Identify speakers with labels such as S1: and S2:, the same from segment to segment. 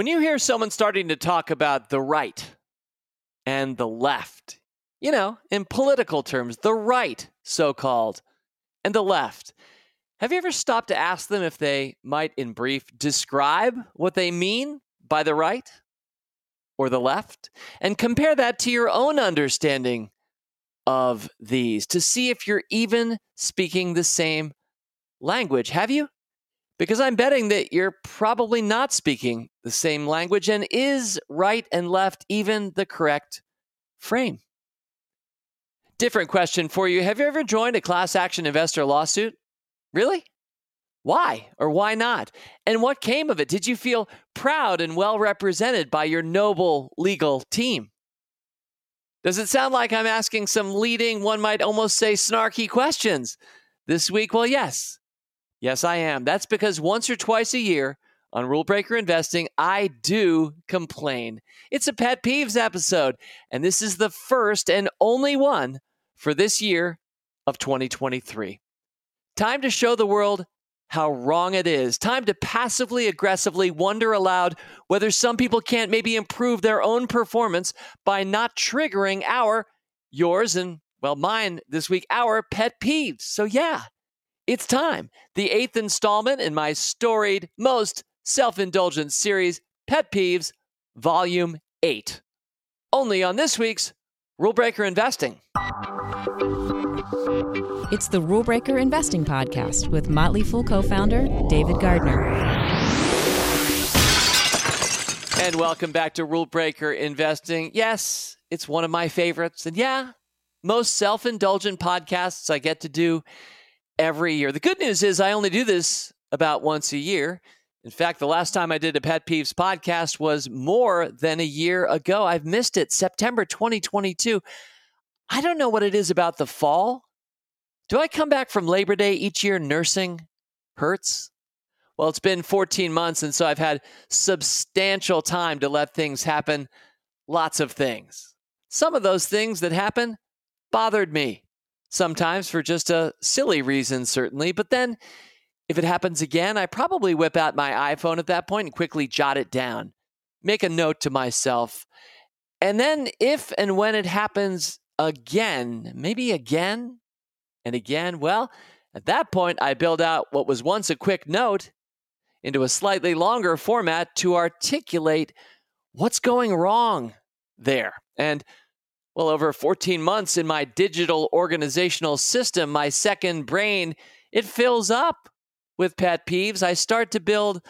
S1: When you hear someone starting to talk about the right and the left, you know, in political terms, the right, so called, and the left, have you ever stopped to ask them if they might, in brief, describe what they mean by the right or the left and compare that to your own understanding of these to see if you're even speaking the same language? Have you? Because I'm betting that you're probably not speaking the same language and is right and left even the correct frame. Different question for you. Have you ever joined a class action investor lawsuit? Really? Why or why not? And what came of it? Did you feel proud and well represented by your noble legal team? Does it sound like I'm asking some leading, one might almost say snarky questions this week? Well, yes. Yes, I am. That's because once or twice a year on Rule Breaker Investing, I do complain. It's a pet peeves episode, and this is the first and only one for this year of 2023. Time to show the world how wrong it is. Time to passively aggressively wonder aloud whether some people can't maybe improve their own performance by not triggering our, yours, and well, mine this week, our pet peeves. So, yeah, it's time. The eighth installment in my storied, most self indulgent series, Pet Peeves, Volume 8. Only on this week's Rule Breaker Investing.
S2: It's the Rule Breaker Investing Podcast with Motley Fool co founder David Gardner.
S1: And welcome back to Rule Breaker Investing. Yes, it's one of my favorites. And yeah, most self indulgent podcasts I get to do every year. The good news is I only do this about once a year. In fact, the last time I did a Pet Peeves podcast was more than a year ago. I've missed it, September 2022. I don't know what it is about the fall. Do I come back from Labor Day each year nursing hurts? Well, it's been 14 months, and so I've had substantial time to let things happen. Lots of things. Some of those things that happen bothered me sometimes for just a silly reason, certainly. But then if it happens again, I probably whip out my iPhone at that point and quickly jot it down, make a note to myself. And then if and when it happens again, maybe again and again, well, at that point, I build out what was once a quick note into a slightly longer format to articulate what's going wrong there. And well, over 14 months in my digital organizational system, my second brain, it fills up with pet peeves. I start to build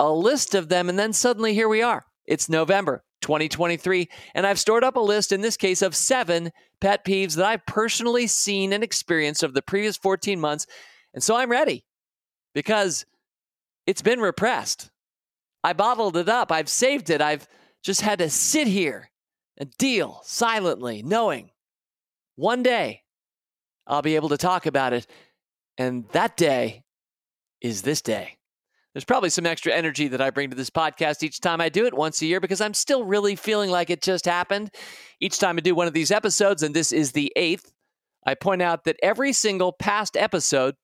S1: a list of them, and then suddenly here we are. It's November 2023, and I've stored up a list, in this case, of seven pet peeves that I've personally seen and experienced over the previous 14 months. And so I'm ready because it's been repressed. I bottled it up, I've saved it, I've just had to sit here and deal silently, knowing one day I'll be able to talk about it. And that day is this day. There's probably some extra energy that I bring to this podcast each time I do it once a year because I'm still really feeling like it just happened. Each time I do one of these episodes, and this is the eighth, I point out that every single past episode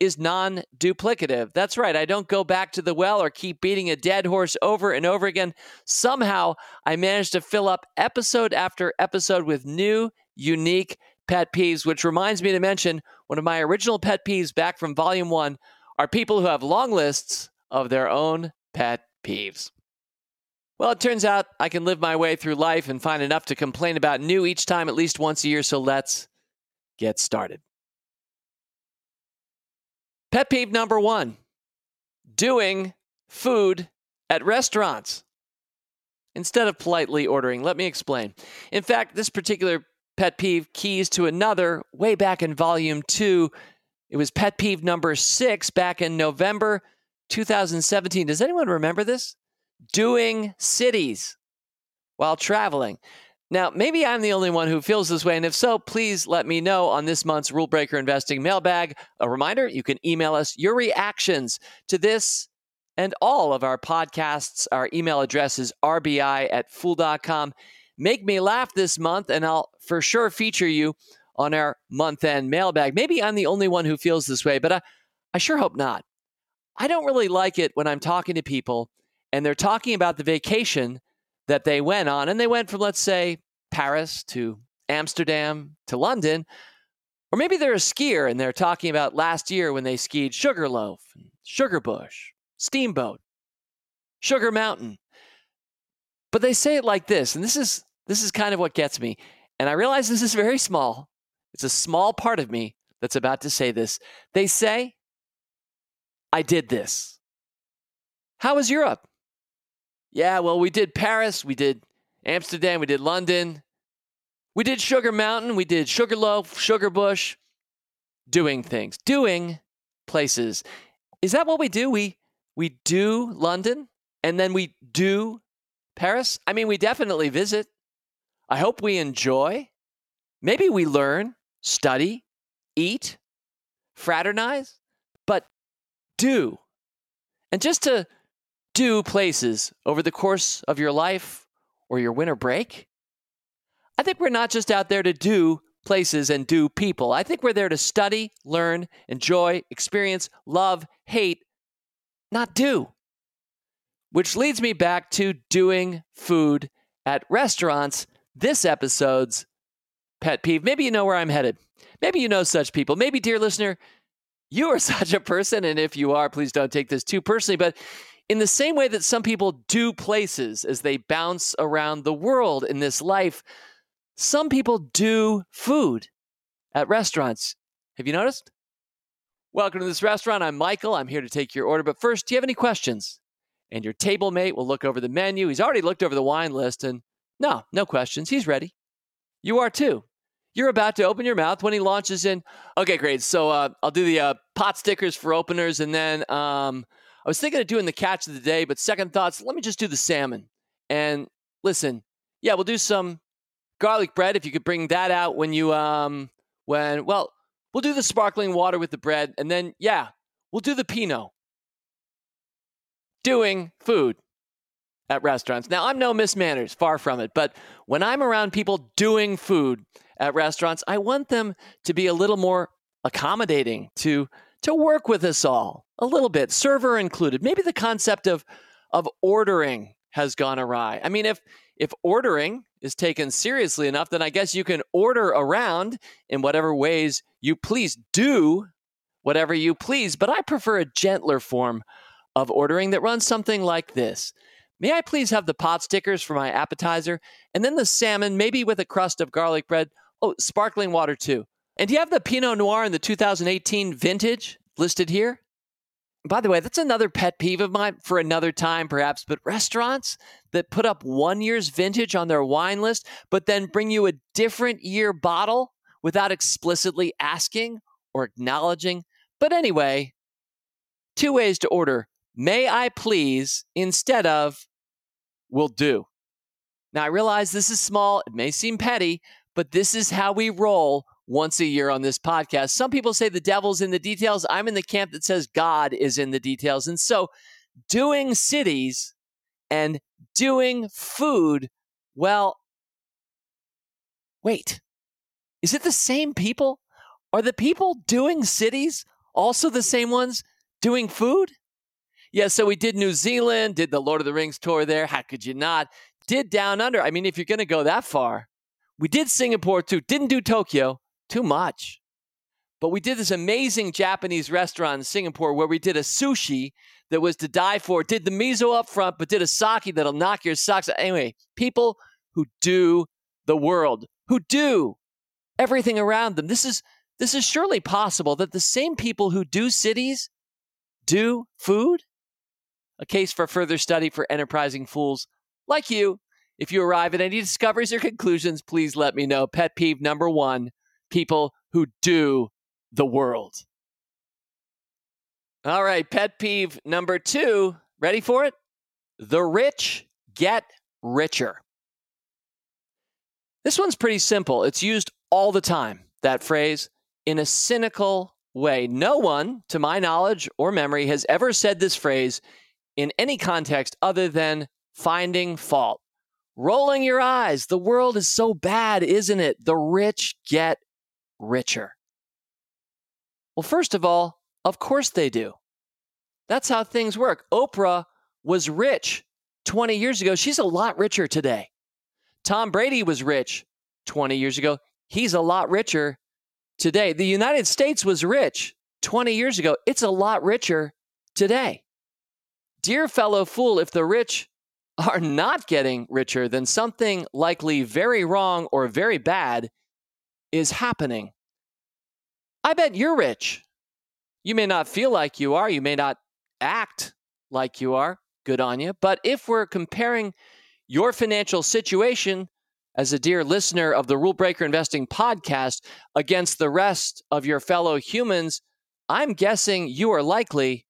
S1: is non duplicative. That's right. I don't go back to the well or keep beating a dead horse over and over again. Somehow I managed to fill up episode after episode with new, unique pet peeves, which reminds me to mention one of my original pet peeves back from volume one are people who have long lists of their own pet peeves. Well, it turns out I can live my way through life and find enough to complain about new each time at least once a year, so let's get started. Pet peeve number one doing food at restaurants instead of politely ordering. Let me explain. In fact, this particular pet peeve keys to another way back in volume two. It was pet peeve number six back in November 2017. Does anyone remember this? Doing cities while traveling. Now, maybe I'm the only one who feels this way, and if so, please let me know on this month's Rule Breaker Investing mailbag. A reminder you can email us your reactions to this and all of our podcasts. Our email address is rbi at fool.com. Make me laugh this month, and I'll for sure feature you on our month end mailbag. Maybe I'm the only one who feels this way, but I, I sure hope not. I don't really like it when I'm talking to people and they're talking about the vacation that they went on. And they went from, let's say, Paris to Amsterdam to London. Or maybe they're a skier and they're talking about last year when they skied Sugarloaf, Sugarbush, Steamboat, Sugar Mountain. But they say it like this, and this is this is kind of what gets me. And I realize this is very small. It's a small part of me that's about to say this. They say, I did this. How was Europe? Yeah, well, we did Paris, we did Amsterdam, we did London, we did Sugar Mountain, we did Sugarloaf, Sugarbush, doing things, doing places. Is that what we do? We we do London and then we do Paris? I mean, we definitely visit. I hope we enjoy. Maybe we learn, study, eat, fraternize, but do. And just to do places over the course of your life or your winter break, I think we're not just out there to do places and do people. I think we're there to study, learn, enjoy, experience, love, hate, not do. Which leads me back to doing food at restaurants this episode's pet peeve. Maybe you know where I'm headed. Maybe you know such people. Maybe, dear listener, you are such a person. And if you are, please don't take this too personally. But in the same way that some people do places as they bounce around the world in this life, some people do food at restaurants. Have you noticed? Welcome to this restaurant. I'm Michael. I'm here to take your order. But first, do you have any questions? And your table mate will look over the menu. He's already looked over the wine list and no, no questions. He's ready. You are too. You're about to open your mouth when he launches in. Okay, great. So uh, I'll do the uh, pot stickers for openers, and then um, I was thinking of doing the catch of the day, but second thoughts, let me just do the salmon. And listen, yeah, we'll do some garlic bread if you could bring that out when you um when well we'll do the sparkling water with the bread, and then yeah, we'll do the Pinot. Doing food at restaurants. Now, I'm no Miss Manners, far from it, but when I'm around people doing food at restaurants, I want them to be a little more accommodating, to to work with us all a little bit, server included. Maybe the concept of of ordering has gone awry. I mean, if if ordering is taken seriously enough, then I guess you can order around in whatever ways you please. Do whatever you please, but I prefer a gentler form of ordering that runs something like this. May I please have the pot stickers for my appetizer? And then the salmon, maybe with a crust of garlic bread. Oh, sparkling water too. And do you have the Pinot Noir in the 2018 vintage listed here? By the way, that's another pet peeve of mine for another time, perhaps, but restaurants that put up one year's vintage on their wine list, but then bring you a different year bottle without explicitly asking or acknowledging. But anyway, two ways to order may I please instead of will do. Now, I realize this is small, it may seem petty, but this is how we roll once a year on this podcast. Some people say the devil's in the details. I'm in the camp that says God is in the details. And so, doing cities and doing food, well, wait, is it the same people? Are the people doing cities also the same ones doing food? Yeah, so we did New Zealand, did the Lord of the Rings tour there. How could you not? Did Down Under. I mean, if you're going to go that far, we did Singapore too. Didn't do Tokyo, too much. But we did this amazing Japanese restaurant in Singapore where we did a sushi that was to die for. Did the miso up front, but did a sake that'll knock your socks out. Anyway, people who do the world, who do everything around them. This is this is surely possible that the same people who do cities do food a case for further study for enterprising fools like you. If you arrive at any discoveries or conclusions, please let me know. Pet peeve number one people who do the world. All right, pet peeve number two. Ready for it? The rich get richer. This one's pretty simple. It's used all the time, that phrase, in a cynical way. No one, to my knowledge or memory, has ever said this phrase in any context other than finding fault. Rolling your eyes. The world is so bad, isn't it? The rich get richer. Well, first of all, of course they do. That's how things work. Oprah was rich 20 years ago. She's a lot richer today. Tom Brady was rich 20 years ago. He's a lot richer today. The United States was rich 20 years ago. It's a lot richer today. Dear fellow fool, if the rich are not getting richer, then something likely very wrong or very bad is happening. I bet you're rich. You may not feel like you are, you may not act like you are. Good on you. But if we're comparing your financial situation as a dear listener of the Rule Breaker Investing podcast against the rest of your fellow humans, I'm guessing you are likely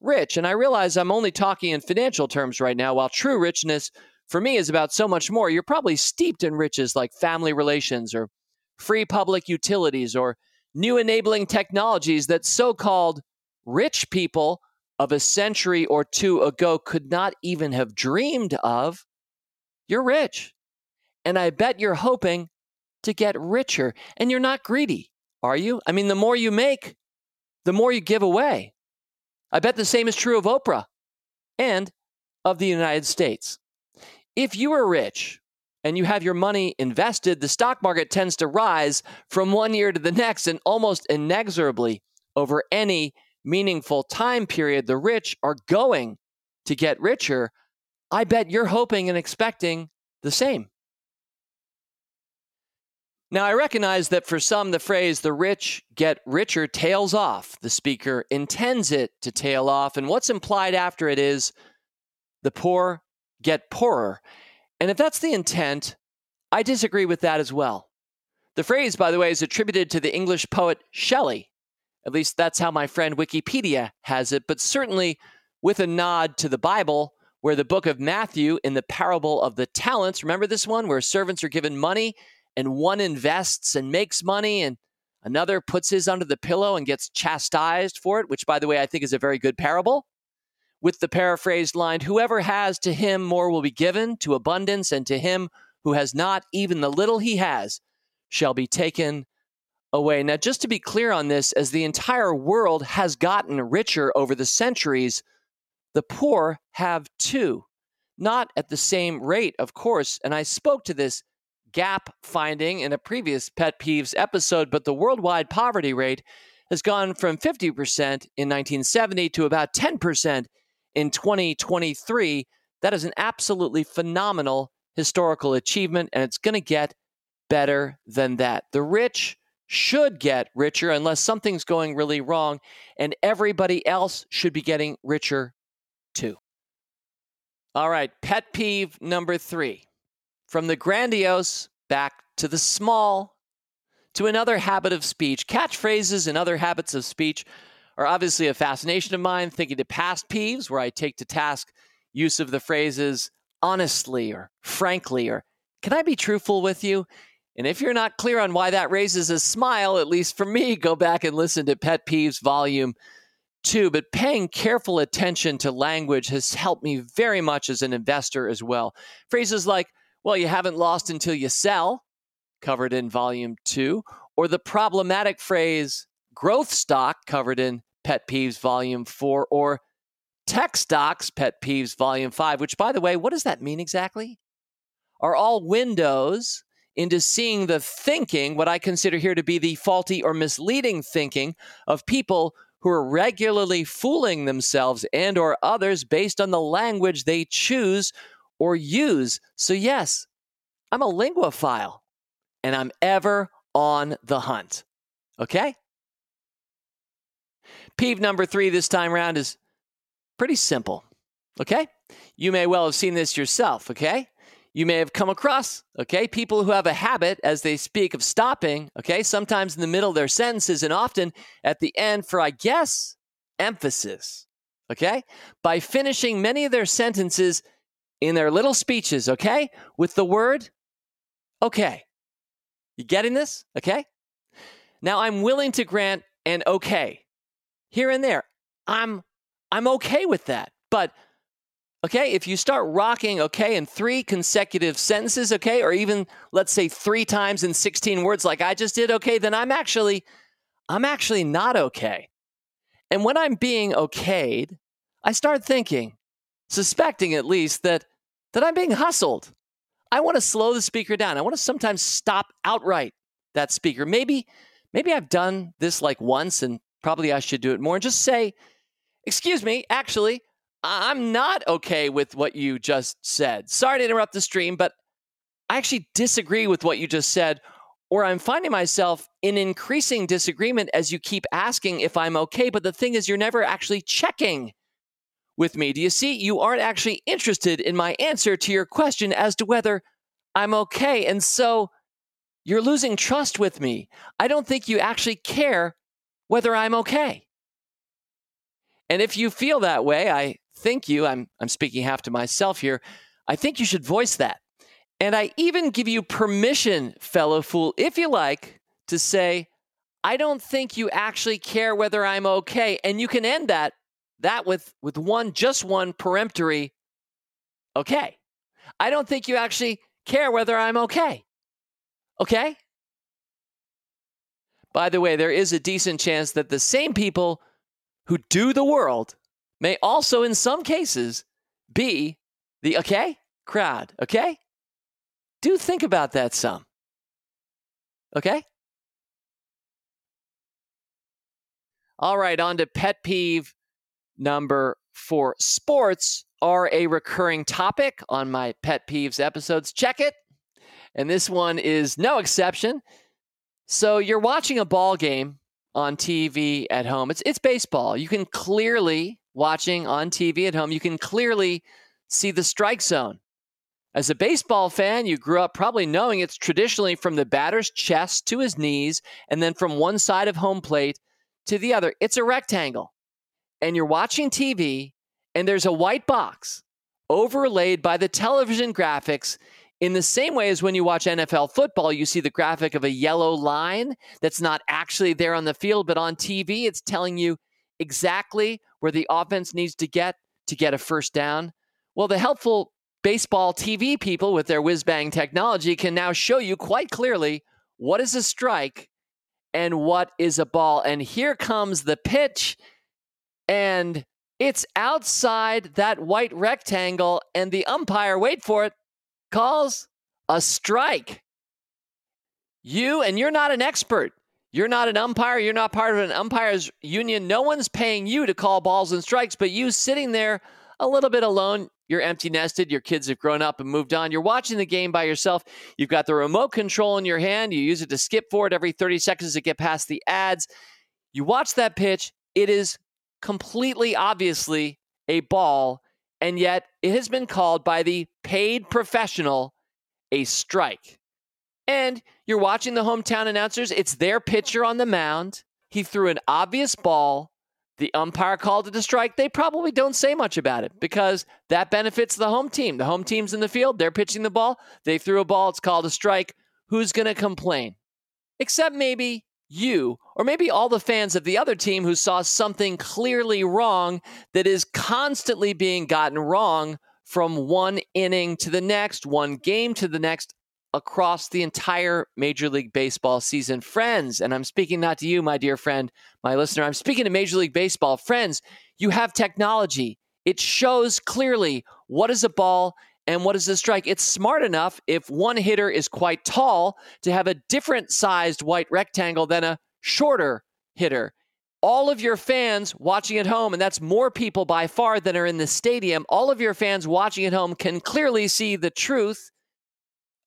S1: rich. And I realize I'm only talking in financial terms right now, while true richness for me is about so much more. You're probably steeped in riches like family relations or free public utilities or new enabling technologies that so called rich people of a century or two ago could not even have dreamed of. You're rich. And I bet you're hoping to get richer. And you're not greedy, are you? I mean, the more you make, the more you give away. I bet the same is true of Oprah and of the United States. If you are rich and you have your money invested, the stock market tends to rise from one year to the next and almost inexorably over any meaningful time period. The rich are going to get richer. I bet you're hoping and expecting the same. Now, I recognize that for some, the phrase the rich get richer tails off. The speaker intends it to tail off, and what's implied after it is the poor get poorer. And if that's the intent, I disagree with that as well. The phrase, by the way, is attributed to the English poet Shelley. At least that's how my friend Wikipedia has it, but certainly with a nod to the Bible, where the book of Matthew in the parable of the talents, remember this one, where servants are given money and one invests and makes money and another puts his under the pillow and gets chastised for it, which, by the way, I think is a very good parable. With the paraphrased line, Whoever has to him more will be given to abundance, and to him who has not, even the little he has, shall be taken away. Now, just to be clear on this, as the entire world has gotten richer over the centuries, the poor have too. Not at the same rate, of course. And I spoke to this gap finding in a previous Pet Peeves episode, but the worldwide poverty rate has gone from 50% in 1970 to about 10% in 2023. That is an absolutely phenomenal historical achievement, and it's going to get better than that. The rich should get richer unless something's going really wrong, and everybody else should be getting richer too. All right, pet peeve number three from the grandiose back to the small to another habit of speech. Catchphrases and other habits of speech are obviously a fascination of mine, thinking to past peeves, where I take to task use of the phrases honestly or frankly or can I be truthful with you? And if you're not clear on why that raises a smile, at least for me, go back and listen to Pet Peeves Volume 2. But paying careful attention to language has helped me very much as an investor as well. Phrases like, well, you haven't lost until you sell, covered in volume two, or the problematic phrase growth stock, covered in Pet Peeves volume four, or tech stocks, Pet Peeves volume five, which, by the way, what does that mean exactly? Are all windows into seeing the thinking, what I consider here to be the faulty or misleading thinking of people who are regularly fooling themselves and or others based on the language they choose or use. So, yes, I'm a linguophile and I'm ever on the hunt. Okay? Peeve number three this time around is pretty simple. Okay? You may well have seen this yourself. Okay? You may have come across, okay, people who have a habit as they speak of stopping, okay, sometimes in the middle of their sentences and often at the end for, I guess, emphasis, okay, by finishing many of their sentences in their little speeches, okay, with the word okay. You getting this? Okay? Now I'm willing to grant an okay here and there. I'm I'm okay with that. But okay, if you start rocking okay in three consecutive sentences, okay, or even let's say 3 times in 16 words like I just did, okay, then I'm actually I'm actually not okay. And when I'm being okayed, I start thinking, suspecting at least that that I'm being hustled. I want to slow the speaker down. I want to sometimes stop outright that speaker. Maybe maybe I've done this like once and probably I should do it more and just say, "Excuse me, actually, I'm not okay with what you just said. Sorry to interrupt the stream, but I actually disagree with what you just said or I'm finding myself in increasing disagreement as you keep asking if I'm okay. But the thing is, you're never actually checking with me. Do you see? You aren't actually interested in my answer to your question as to whether I'm okay. And so you're losing trust with me. I don't think you actually care whether I'm okay. And if you feel that way, I think you, I'm, I'm speaking half to myself here, I think you should voice that. And I even give you permission, fellow fool, if you like, to say, I don't think you actually care whether I'm okay. And you can end that that with with one just one peremptory okay. I don't think you actually care whether I'm okay. Okay? By the way, there is a decent chance that the same people who do the world may also in some cases be the okay crowd, okay? do think about that some. Okay? All right, on to pet peeve number four. Sports are a recurring topic on my pet peeves episodes. Check it. And this one is no exception. So you're watching a ball game on TV at home. It's it's baseball. You can clearly watching on TV at home, you can clearly see the strike zone. As a baseball fan, you grew up probably knowing it's traditionally from the batter's chest to his knees, and then from one side of home plate to the other. It's a rectangle. And you're watching TV, and there's a white box overlaid by the television graphics in the same way as when you watch NFL football, you see the graphic of a yellow line that's not actually there on the field, but on TV, it's telling you exactly where the offense needs to get to get a first down. Well, the helpful baseball TV people with their whiz bang technology can now show you quite clearly what is a strike and what is a ball. And here comes the pitch, and it's outside that white rectangle, and the umpire, wait for it, calls a strike. You, and you're not an expert. You're not an umpire. You're not part of an umpires union. No one's paying you to call balls and strikes, but you sitting there a little bit alone. You're empty nested. Your kids have grown up and moved on. You're watching the game by yourself. You've got the remote control in your hand. You use it to skip forward every 30 seconds to get past the ads. You watch that pitch. It is completely obviously a ball, and yet it has been called by the paid professional a strike. And you're watching the hometown announcers. It's their pitcher on the mound. He threw an obvious ball the umpire called it a strike, they probably don't say much about it because that benefits the home team. The home team's in the field, they're pitching the ball, they threw a ball, it's called a strike. Who's going to complain? Except maybe you, or maybe all the fans of the other team who saw something clearly wrong that is constantly being gotten wrong from one inning to the next, one game to the next, across the entire Major League Baseball season. Friends, and I'm speaking not to you, my dear friend, my listener, I'm speaking to Major League Baseball. Friends, you have technology. It shows clearly what is a ball and what is a strike. It's smart enough if one hitter is quite tall to have a different sized white rectangle than a shorter hitter. All of your fans watching at home, and that's more people by far than are in the stadium, all of your fans watching at home can clearly see the truth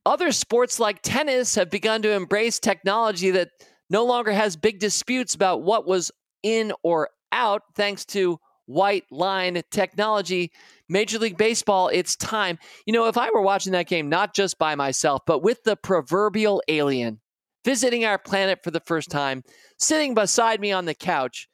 S1: other sports like tennis have begun to embrace technology that no longer has big disputes about what was in or out thanks to white line technology. Major League Baseball, it's time. You know, if I were watching that game, not just by myself, but with the proverbial alien visiting our planet for the first time, sitting beside me on the couch,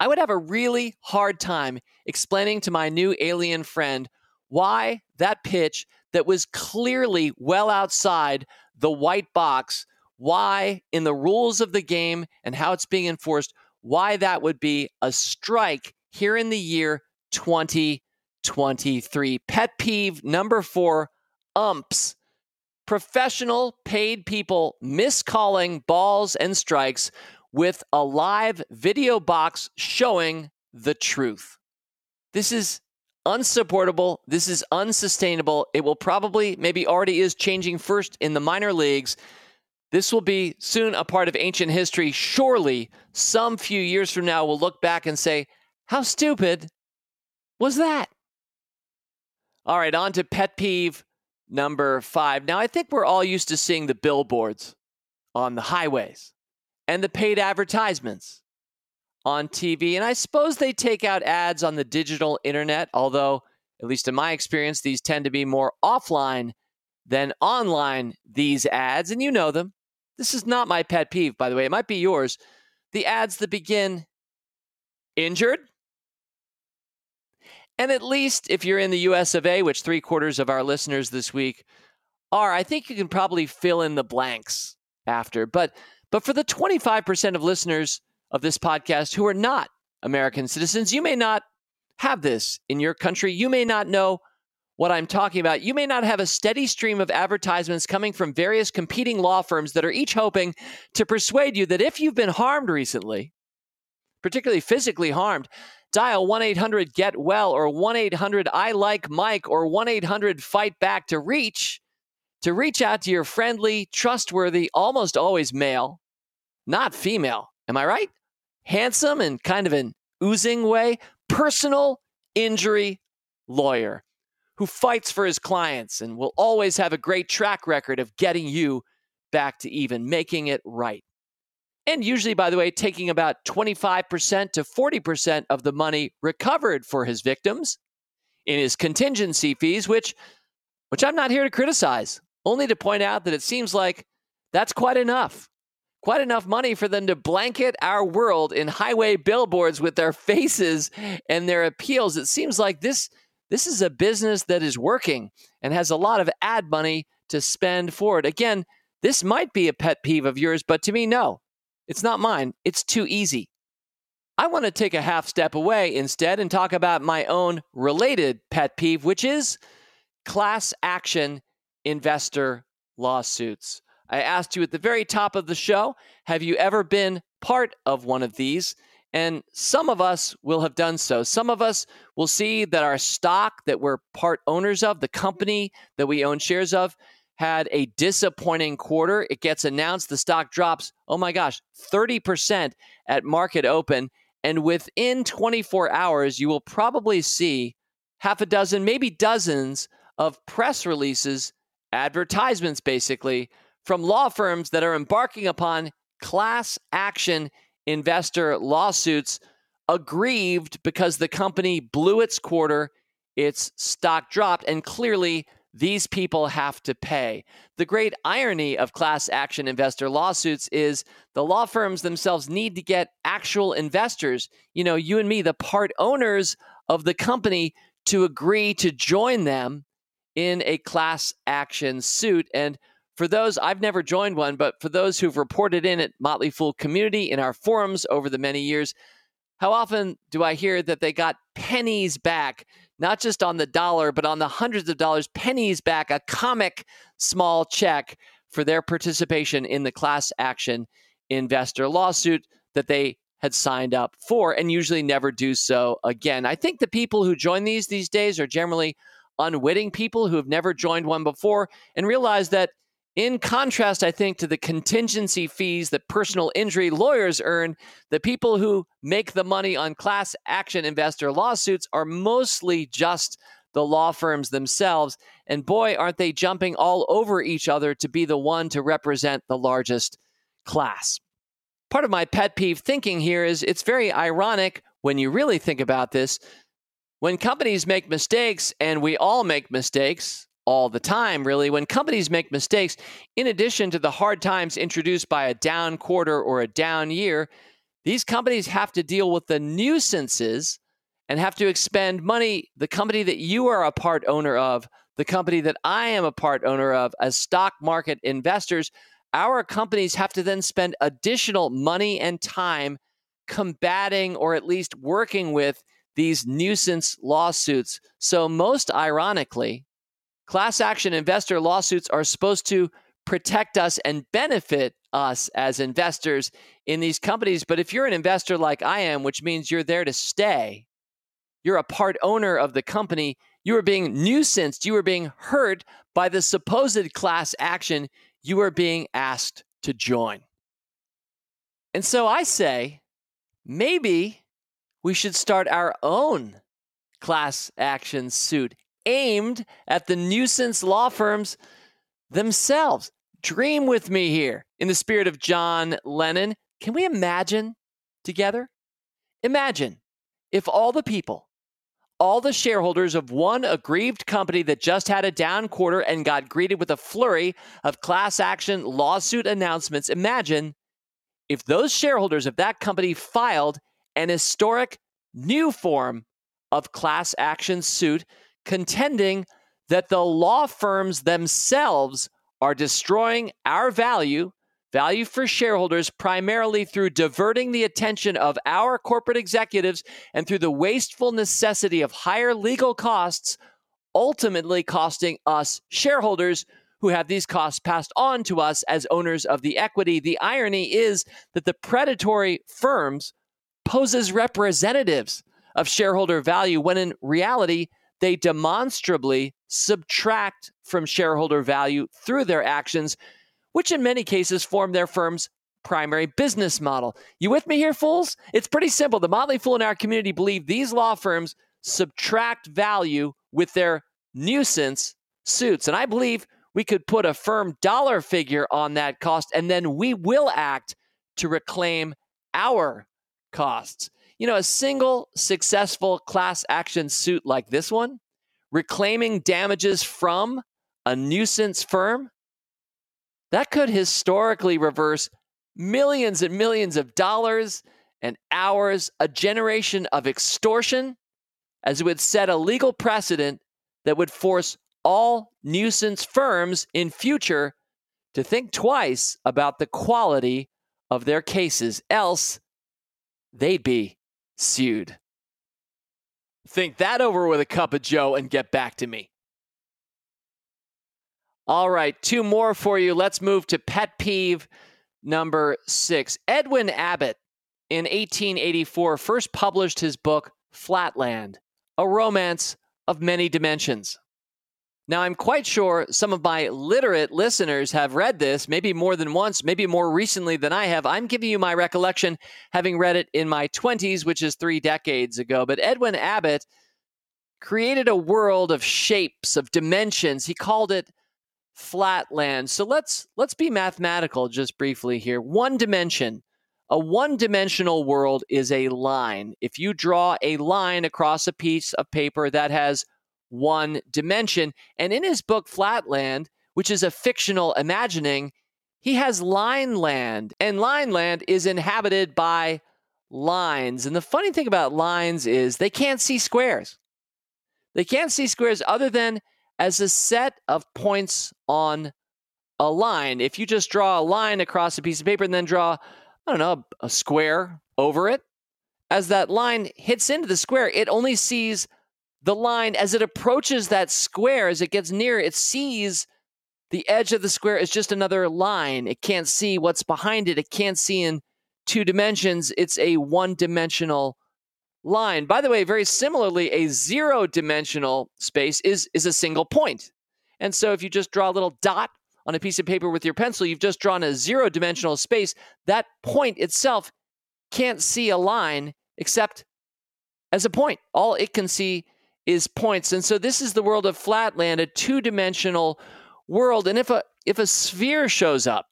S1: I would have a really hard time explaining to my new alien friend why that pitch that was clearly well outside the white box, why, in the rules of the game and how it's being enforced, why that would be a strike here in the year 2023. Pet peeve number four umps. Professional paid people miscalling balls and strikes with a live video box showing the truth. This is unsupportable. This is unsustainable. It will probably, maybe already is changing first in the minor leagues. This will be soon a part of ancient history. Surely, some few years from now, we'll look back and say, How stupid was that? All right, on to pet peeve number five. Now, I think we're all used to seeing the billboards on the highways and the paid advertisements on TV. And I suppose they take out ads on the digital internet, although, at least in my experience, these tend to be more offline than online, these ads. And you know them. This is not my pet peeve, by the way. It might be yours. The ads that begin injured. And at least if you're in the US of A, which three quarters of our listeners this week are, I think you can probably fill in the blanks after. But but for the 25% of listeners of this podcast who are not American citizens, you may not have this in your country. You may not know what I'm talking about. You may not have a steady stream of advertisements coming from various competing law firms that are each hoping to persuade you that if you've been harmed recently, particularly physically harmed, dial 1 800 GET WELL or 1 800 I LIKE Mike or 1 800 FIGHT BACK to reach to reach out to your friendly, trustworthy, almost always male, not female. Am I right? Handsome and kind of an oozing way, personal injury lawyer who fights for his clients and will always have a great track record of getting you back to even, making it right. And usually, by the way, taking about 25% to 40% of the money recovered for his victims in his contingency fees, which, which I'm not here to criticize only to point out that it seems like that's quite enough. Quite enough money for them to blanket our world in highway billboards with their faces and their appeals. It seems like this this is a business that is working and has a lot of ad money to spend for it. Again, this might be a pet peeve of yours, but to me, no, it's not mine. It's too easy. I want to take a half step away instead and talk about my own related pet peeve, which is class action investor lawsuits. I asked you at the very top of the show have you ever been part of one of these? And some of us will have done so. Some of us will see that our stock that we're part owners of, the company that we own shares of, had a disappointing quarter. It gets announced, the stock drops, oh my gosh, 30% at market open. And within 24 hours, you will probably see half a dozen, maybe dozens of press releases advertisements basically from law firms that are embarking upon class action investor lawsuits aggrieved because the company blew its quarter, its stock dropped, and clearly these people have to pay. The great irony of class action investor lawsuits is the law firms themselves need to get actual investors, you know, you and me, the part owners of the company, to agree to join them in a class action suit. And for those, I've never joined one, but for those who've reported in at Motley Fool community in our forums over the many years, how often do I hear that they got pennies back, not just on the dollar, but on the hundreds of dollars, pennies back, a comic small check for their participation in the class action investor lawsuit that they had signed up for and usually never do so again. I think the people who join these these days are generally unwitting people who have never joined one before and realize that in contrast, I think, to the contingency fees that personal injury lawyers earn, the people who make the money on class action investor lawsuits are mostly just the law firms themselves. And boy, aren't they jumping all over each other to be the one to represent the largest class. Part of my pet peeve thinking here is it's very ironic when you really think about this when companies make mistakes, and we all make mistakes all the time, really, when companies make mistakes, in addition to the hard times introduced by a down quarter or a down year, these companies have to deal with the nuisances and have to expend money. The company that you are a part owner of, the company that I am a part owner of, as stock market investors, our companies have to then spend additional money and time combating or at least working with these nuisance lawsuits. So, most ironically, class action investor lawsuits are supposed to protect us and benefit us as investors in these companies. But if you're an investor like I am, which means you're there to stay, you're a part owner of the company, you are being nuisanced, you are being hurt by the supposed class action you are being asked to join. And so I say, maybe we should start our own class action suit aimed at the nuisance law firms themselves. Dream with me here in the spirit of John Lennon. Can we imagine together? Imagine if all the people, all the shareholders of one aggrieved company that just had a down quarter and got greeted with a flurry of class action lawsuit announcements, imagine if those shareholders of that company filed an historic new form of class action suit contending that the law firms themselves are destroying our value, value for shareholders, primarily through diverting the attention of our corporate executives and through the wasteful necessity of higher legal costs, ultimately costing us shareholders who have these costs passed on to us as owners of the equity. The irony is that the predatory firms pose as representatives of shareholder value when in reality, they demonstrably subtract from shareholder value through their actions, which in many cases form their firm's primary business model. You with me here, fools? It's pretty simple. The Motley Fool in our community believe these law firms subtract value with their nuisance suits. And I believe we could put a firm dollar figure on that cost, and then we will act to reclaim our costs. You know, a single successful class action suit like this one, reclaiming damages from a nuisance firm, that could historically reverse millions and millions of dollars and hours, a generation of extortion, as it would set a legal precedent that would force all nuisance firms in future to think twice about the quality of their cases, else they'd be sued. Think that over with a cup of Joe and get back to me. All right, two more for you. Let's move to pet peeve number six. Edwin Abbott in 1884 first published his book, Flatland, a romance of many dimensions. Now, I'm quite sure some of my literate listeners have read this, maybe more than once, maybe more recently than I have. I'm giving you my recollection, having read it in my 20s, which is three decades ago. But Edwin Abbott created a world of shapes, of dimensions. He called it flatland. So let's let's be mathematical just briefly here. One dimension. A one-dimensional world is a line. If you draw a line across a piece of paper that has one dimension. And in his book, Flatland, which is a fictional imagining, he has Lineland, and Lineland is inhabited by lines. And the funny thing about lines is they can't see squares. They can't see squares other than as a set of points on a line. If you just draw a line across a piece of paper and then draw, I don't know, a square over it, as that line hits into the square, it only sees the line as it approaches that square, as it gets near, it sees the edge of the square is just another line. It can't see what's behind it. It can't see in two dimensions. It's a one dimensional line. By the way, very similarly, a zero dimensional space is, is a single point. And so if you just draw a little dot on a piece of paper with your pencil, you've just drawn a zero dimensional space. That point itself can't see a line except as a point. All it can see is points. And so this is the world of flatland, a two-dimensional world. And if a if a sphere shows up,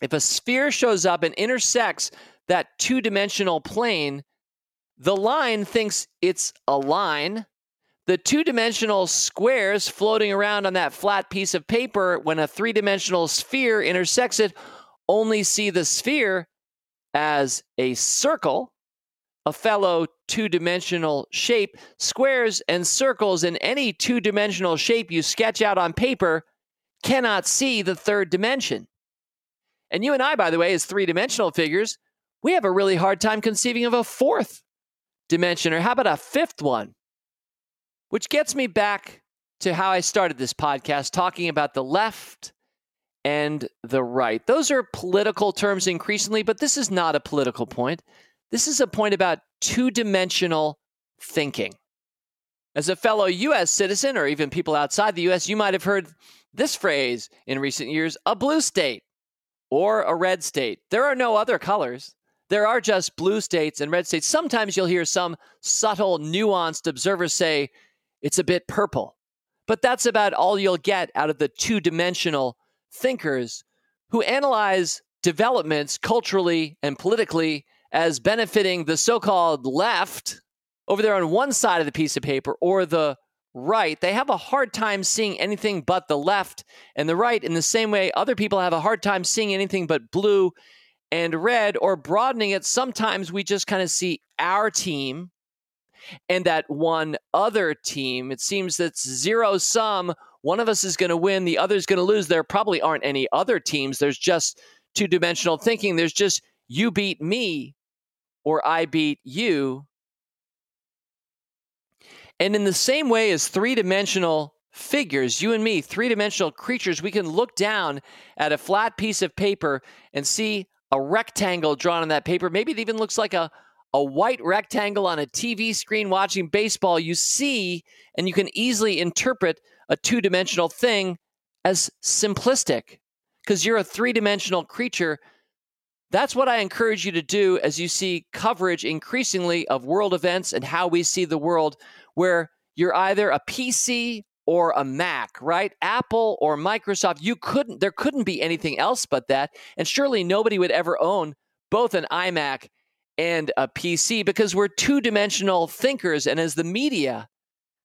S1: if a sphere shows up and intersects that two-dimensional plane, the line thinks it's a line. The two dimensional squares floating around on that flat piece of paper, when a three dimensional sphere intersects it, only see the sphere as a circle a fellow two dimensional shape, squares and circles in any two dimensional shape you sketch out on paper cannot see the third dimension. And you and I, by the way, as three dimensional figures, we have a really hard time conceiving of a fourth dimension, or how about a fifth one? Which gets me back to how I started this podcast talking about the left and the right. Those are political terms increasingly, but this is not a political point. This is a point about two dimensional thinking. As a fellow US citizen, or even people outside the US, you might have heard this phrase in recent years a blue state or a red state. There are no other colors. There are just blue states and red states. Sometimes you'll hear some subtle, nuanced observer say it's a bit purple. But that's about all you'll get out of the two dimensional thinkers who analyze developments culturally and politically as benefiting the so called left over there on one side of the piece of paper or the right. They have a hard time seeing anything but the left and the right in the same way other people have a hard time seeing anything but blue and red or broadening it. Sometimes we just kind of see our team and that one other team. It seems that's zero sum. One of us is going to win, the other is going to lose. There probably aren't any other teams. There's just two dimensional thinking. There's just you beat me or I beat you. And in the same way as three dimensional figures, you and me, three dimensional creatures, we can look down at a flat piece of paper and see a rectangle drawn on that paper. Maybe it even looks like a, a white rectangle on a TV screen watching baseball. You see, and you can easily interpret a two dimensional thing as simplistic because you're a three dimensional creature. That's what I encourage you to do as you see coverage increasingly of world events and how we see the world where you're either a PC or a Mac, right? Apple or Microsoft. You couldn't there couldn't be anything else but that. And surely nobody would ever own both an iMac and a PC because we're two-dimensional thinkers and as the media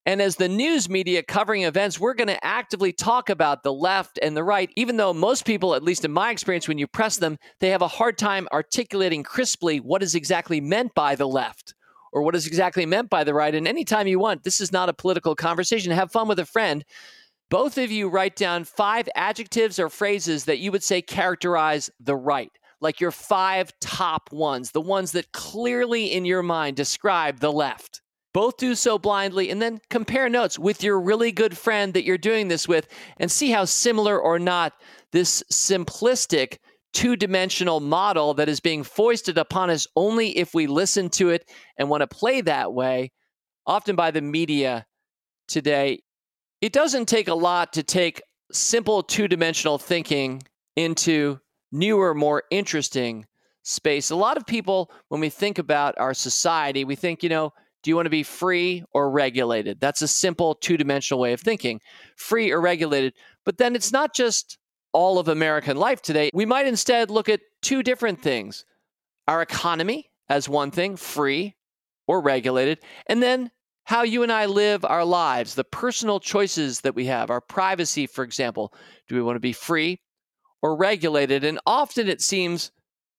S1: and as the news media covering events, we're going to actively talk about the left and the right, even though most people, at least in my experience, when you press them, they have a hard time articulating crisply what is exactly meant by the left or what is exactly meant by the right. And anytime you want, this is not a political conversation. Have fun with a friend. Both of you write down five adjectives or phrases that you would say characterize the right, like your five top ones, the ones that clearly in your mind describe the left. Both do so blindly and then compare notes with your really good friend that you're doing this with and see how similar or not this simplistic two dimensional model that is being foisted upon us only if we listen to it and want to play that way, often by the media today. It doesn't take a lot to take simple two dimensional thinking into newer, more interesting space. A lot of people, when we think about our society, we think, you know, do you want to be free or regulated? That's a simple two dimensional way of thinking free or regulated. But then it's not just all of American life today, we might instead look at two different things our economy as one thing, free or regulated, and then how you and I live our lives, the personal choices that we have, our privacy, for example. Do we want to be free or regulated? And often it seems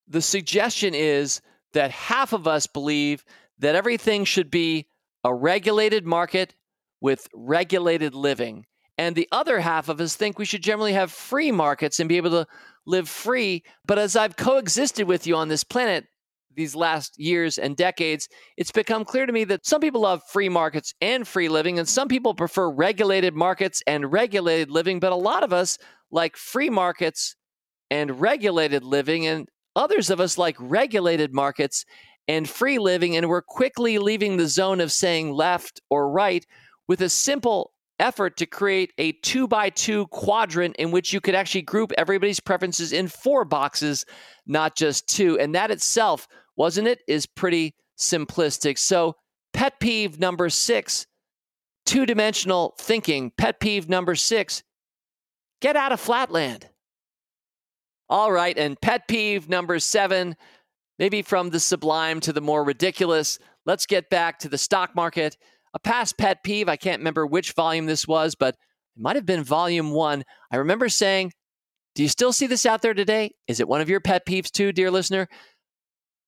S1: the suggestion is that half of us believe that everything should be a regulated market with regulated living. And the other half of us think we should generally have free markets and be able to live free. But as I've coexisted with you on this planet these last years and decades, it's become clear to me that some people love free markets and free living, and some people prefer regulated markets and regulated living. But a lot of us like free markets and regulated living, and others of us like regulated markets and free living. And we're quickly leaving the zone of saying left or right with a simple effort to create a two by two quadrant in which you could actually group everybody's preferences in four boxes, not just two. And that itself, wasn't it, is pretty simplistic. So, pet peeve number six two dimensional thinking. Pet peeve number six get out of flatland. All right. And pet peeve number seven, maybe from the sublime to the more ridiculous. Let's get back to the stock market a past pet peeve. I can't remember which volume this was, but it might have been volume one. I remember saying, Do you still see this out there today? Is it one of your pet peeves too, dear listener?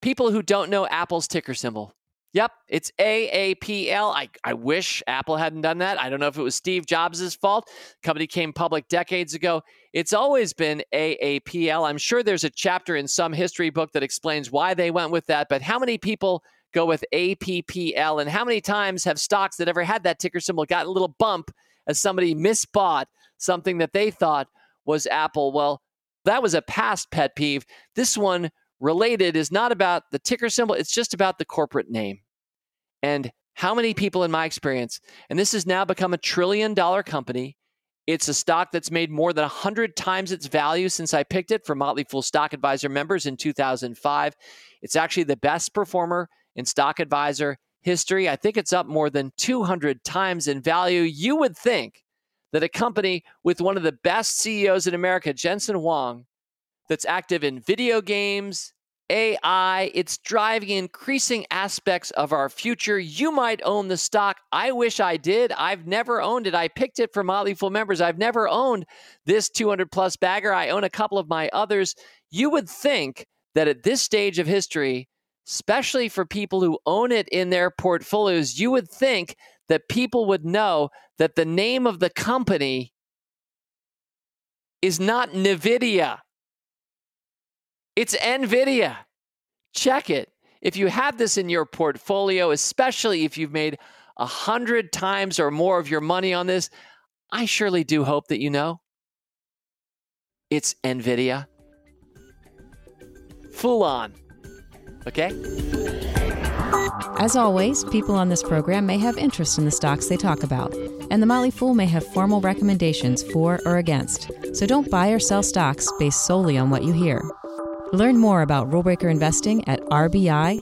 S1: People who don't know Apple's ticker symbol. Yep, it's AAPL. I, I wish Apple hadn't done that. I don't know if it was Steve Jobs' fault. Company came public decades ago. It's always been AAPL. I'm sure there's a chapter in some history book that explains why they went with that, but how many people go with APPL. And how many times have stocks that ever had that ticker symbol gotten a little bump as somebody misbought something that they thought was Apple? Well, that was a past pet peeve. This one related is not about the ticker symbol, it's just about the corporate name. And how many people in my experience, and this has now become a trillion dollar company. It's a stock that's made more than 100 times its value since I picked it for Motley Fool Stock Advisor members in 2005. It's actually the best performer in Stock Advisor history. I think it's up more than 200 times in value. You would think that a company with one of the best CEOs in America, Jensen Huang, that's active in video games, AI, it's driving increasing aspects of our future. You might own the stock. I wish I did. I've never owned it. I picked it for Motley Fool members. I've never owned this 200 plus bagger. I own a couple of my others. You would think that at this stage of history, especially for people who own it in their portfolios, you would think that people would know that the name of the company is not NVIDIA. It's NVIDIA. Check it. If you have this in your portfolio, especially if you've made a hundred times or more of your money on this, I surely do hope that you know it's NVIDIA. Full on. Okay?
S2: As always, people on this program may have interest in the stocks they talk about, and the Motley Fool may have formal recommendations for or against. So don't buy or sell stocks based solely on what you hear. Learn more about rulebreaker investing at rbi.fool.com.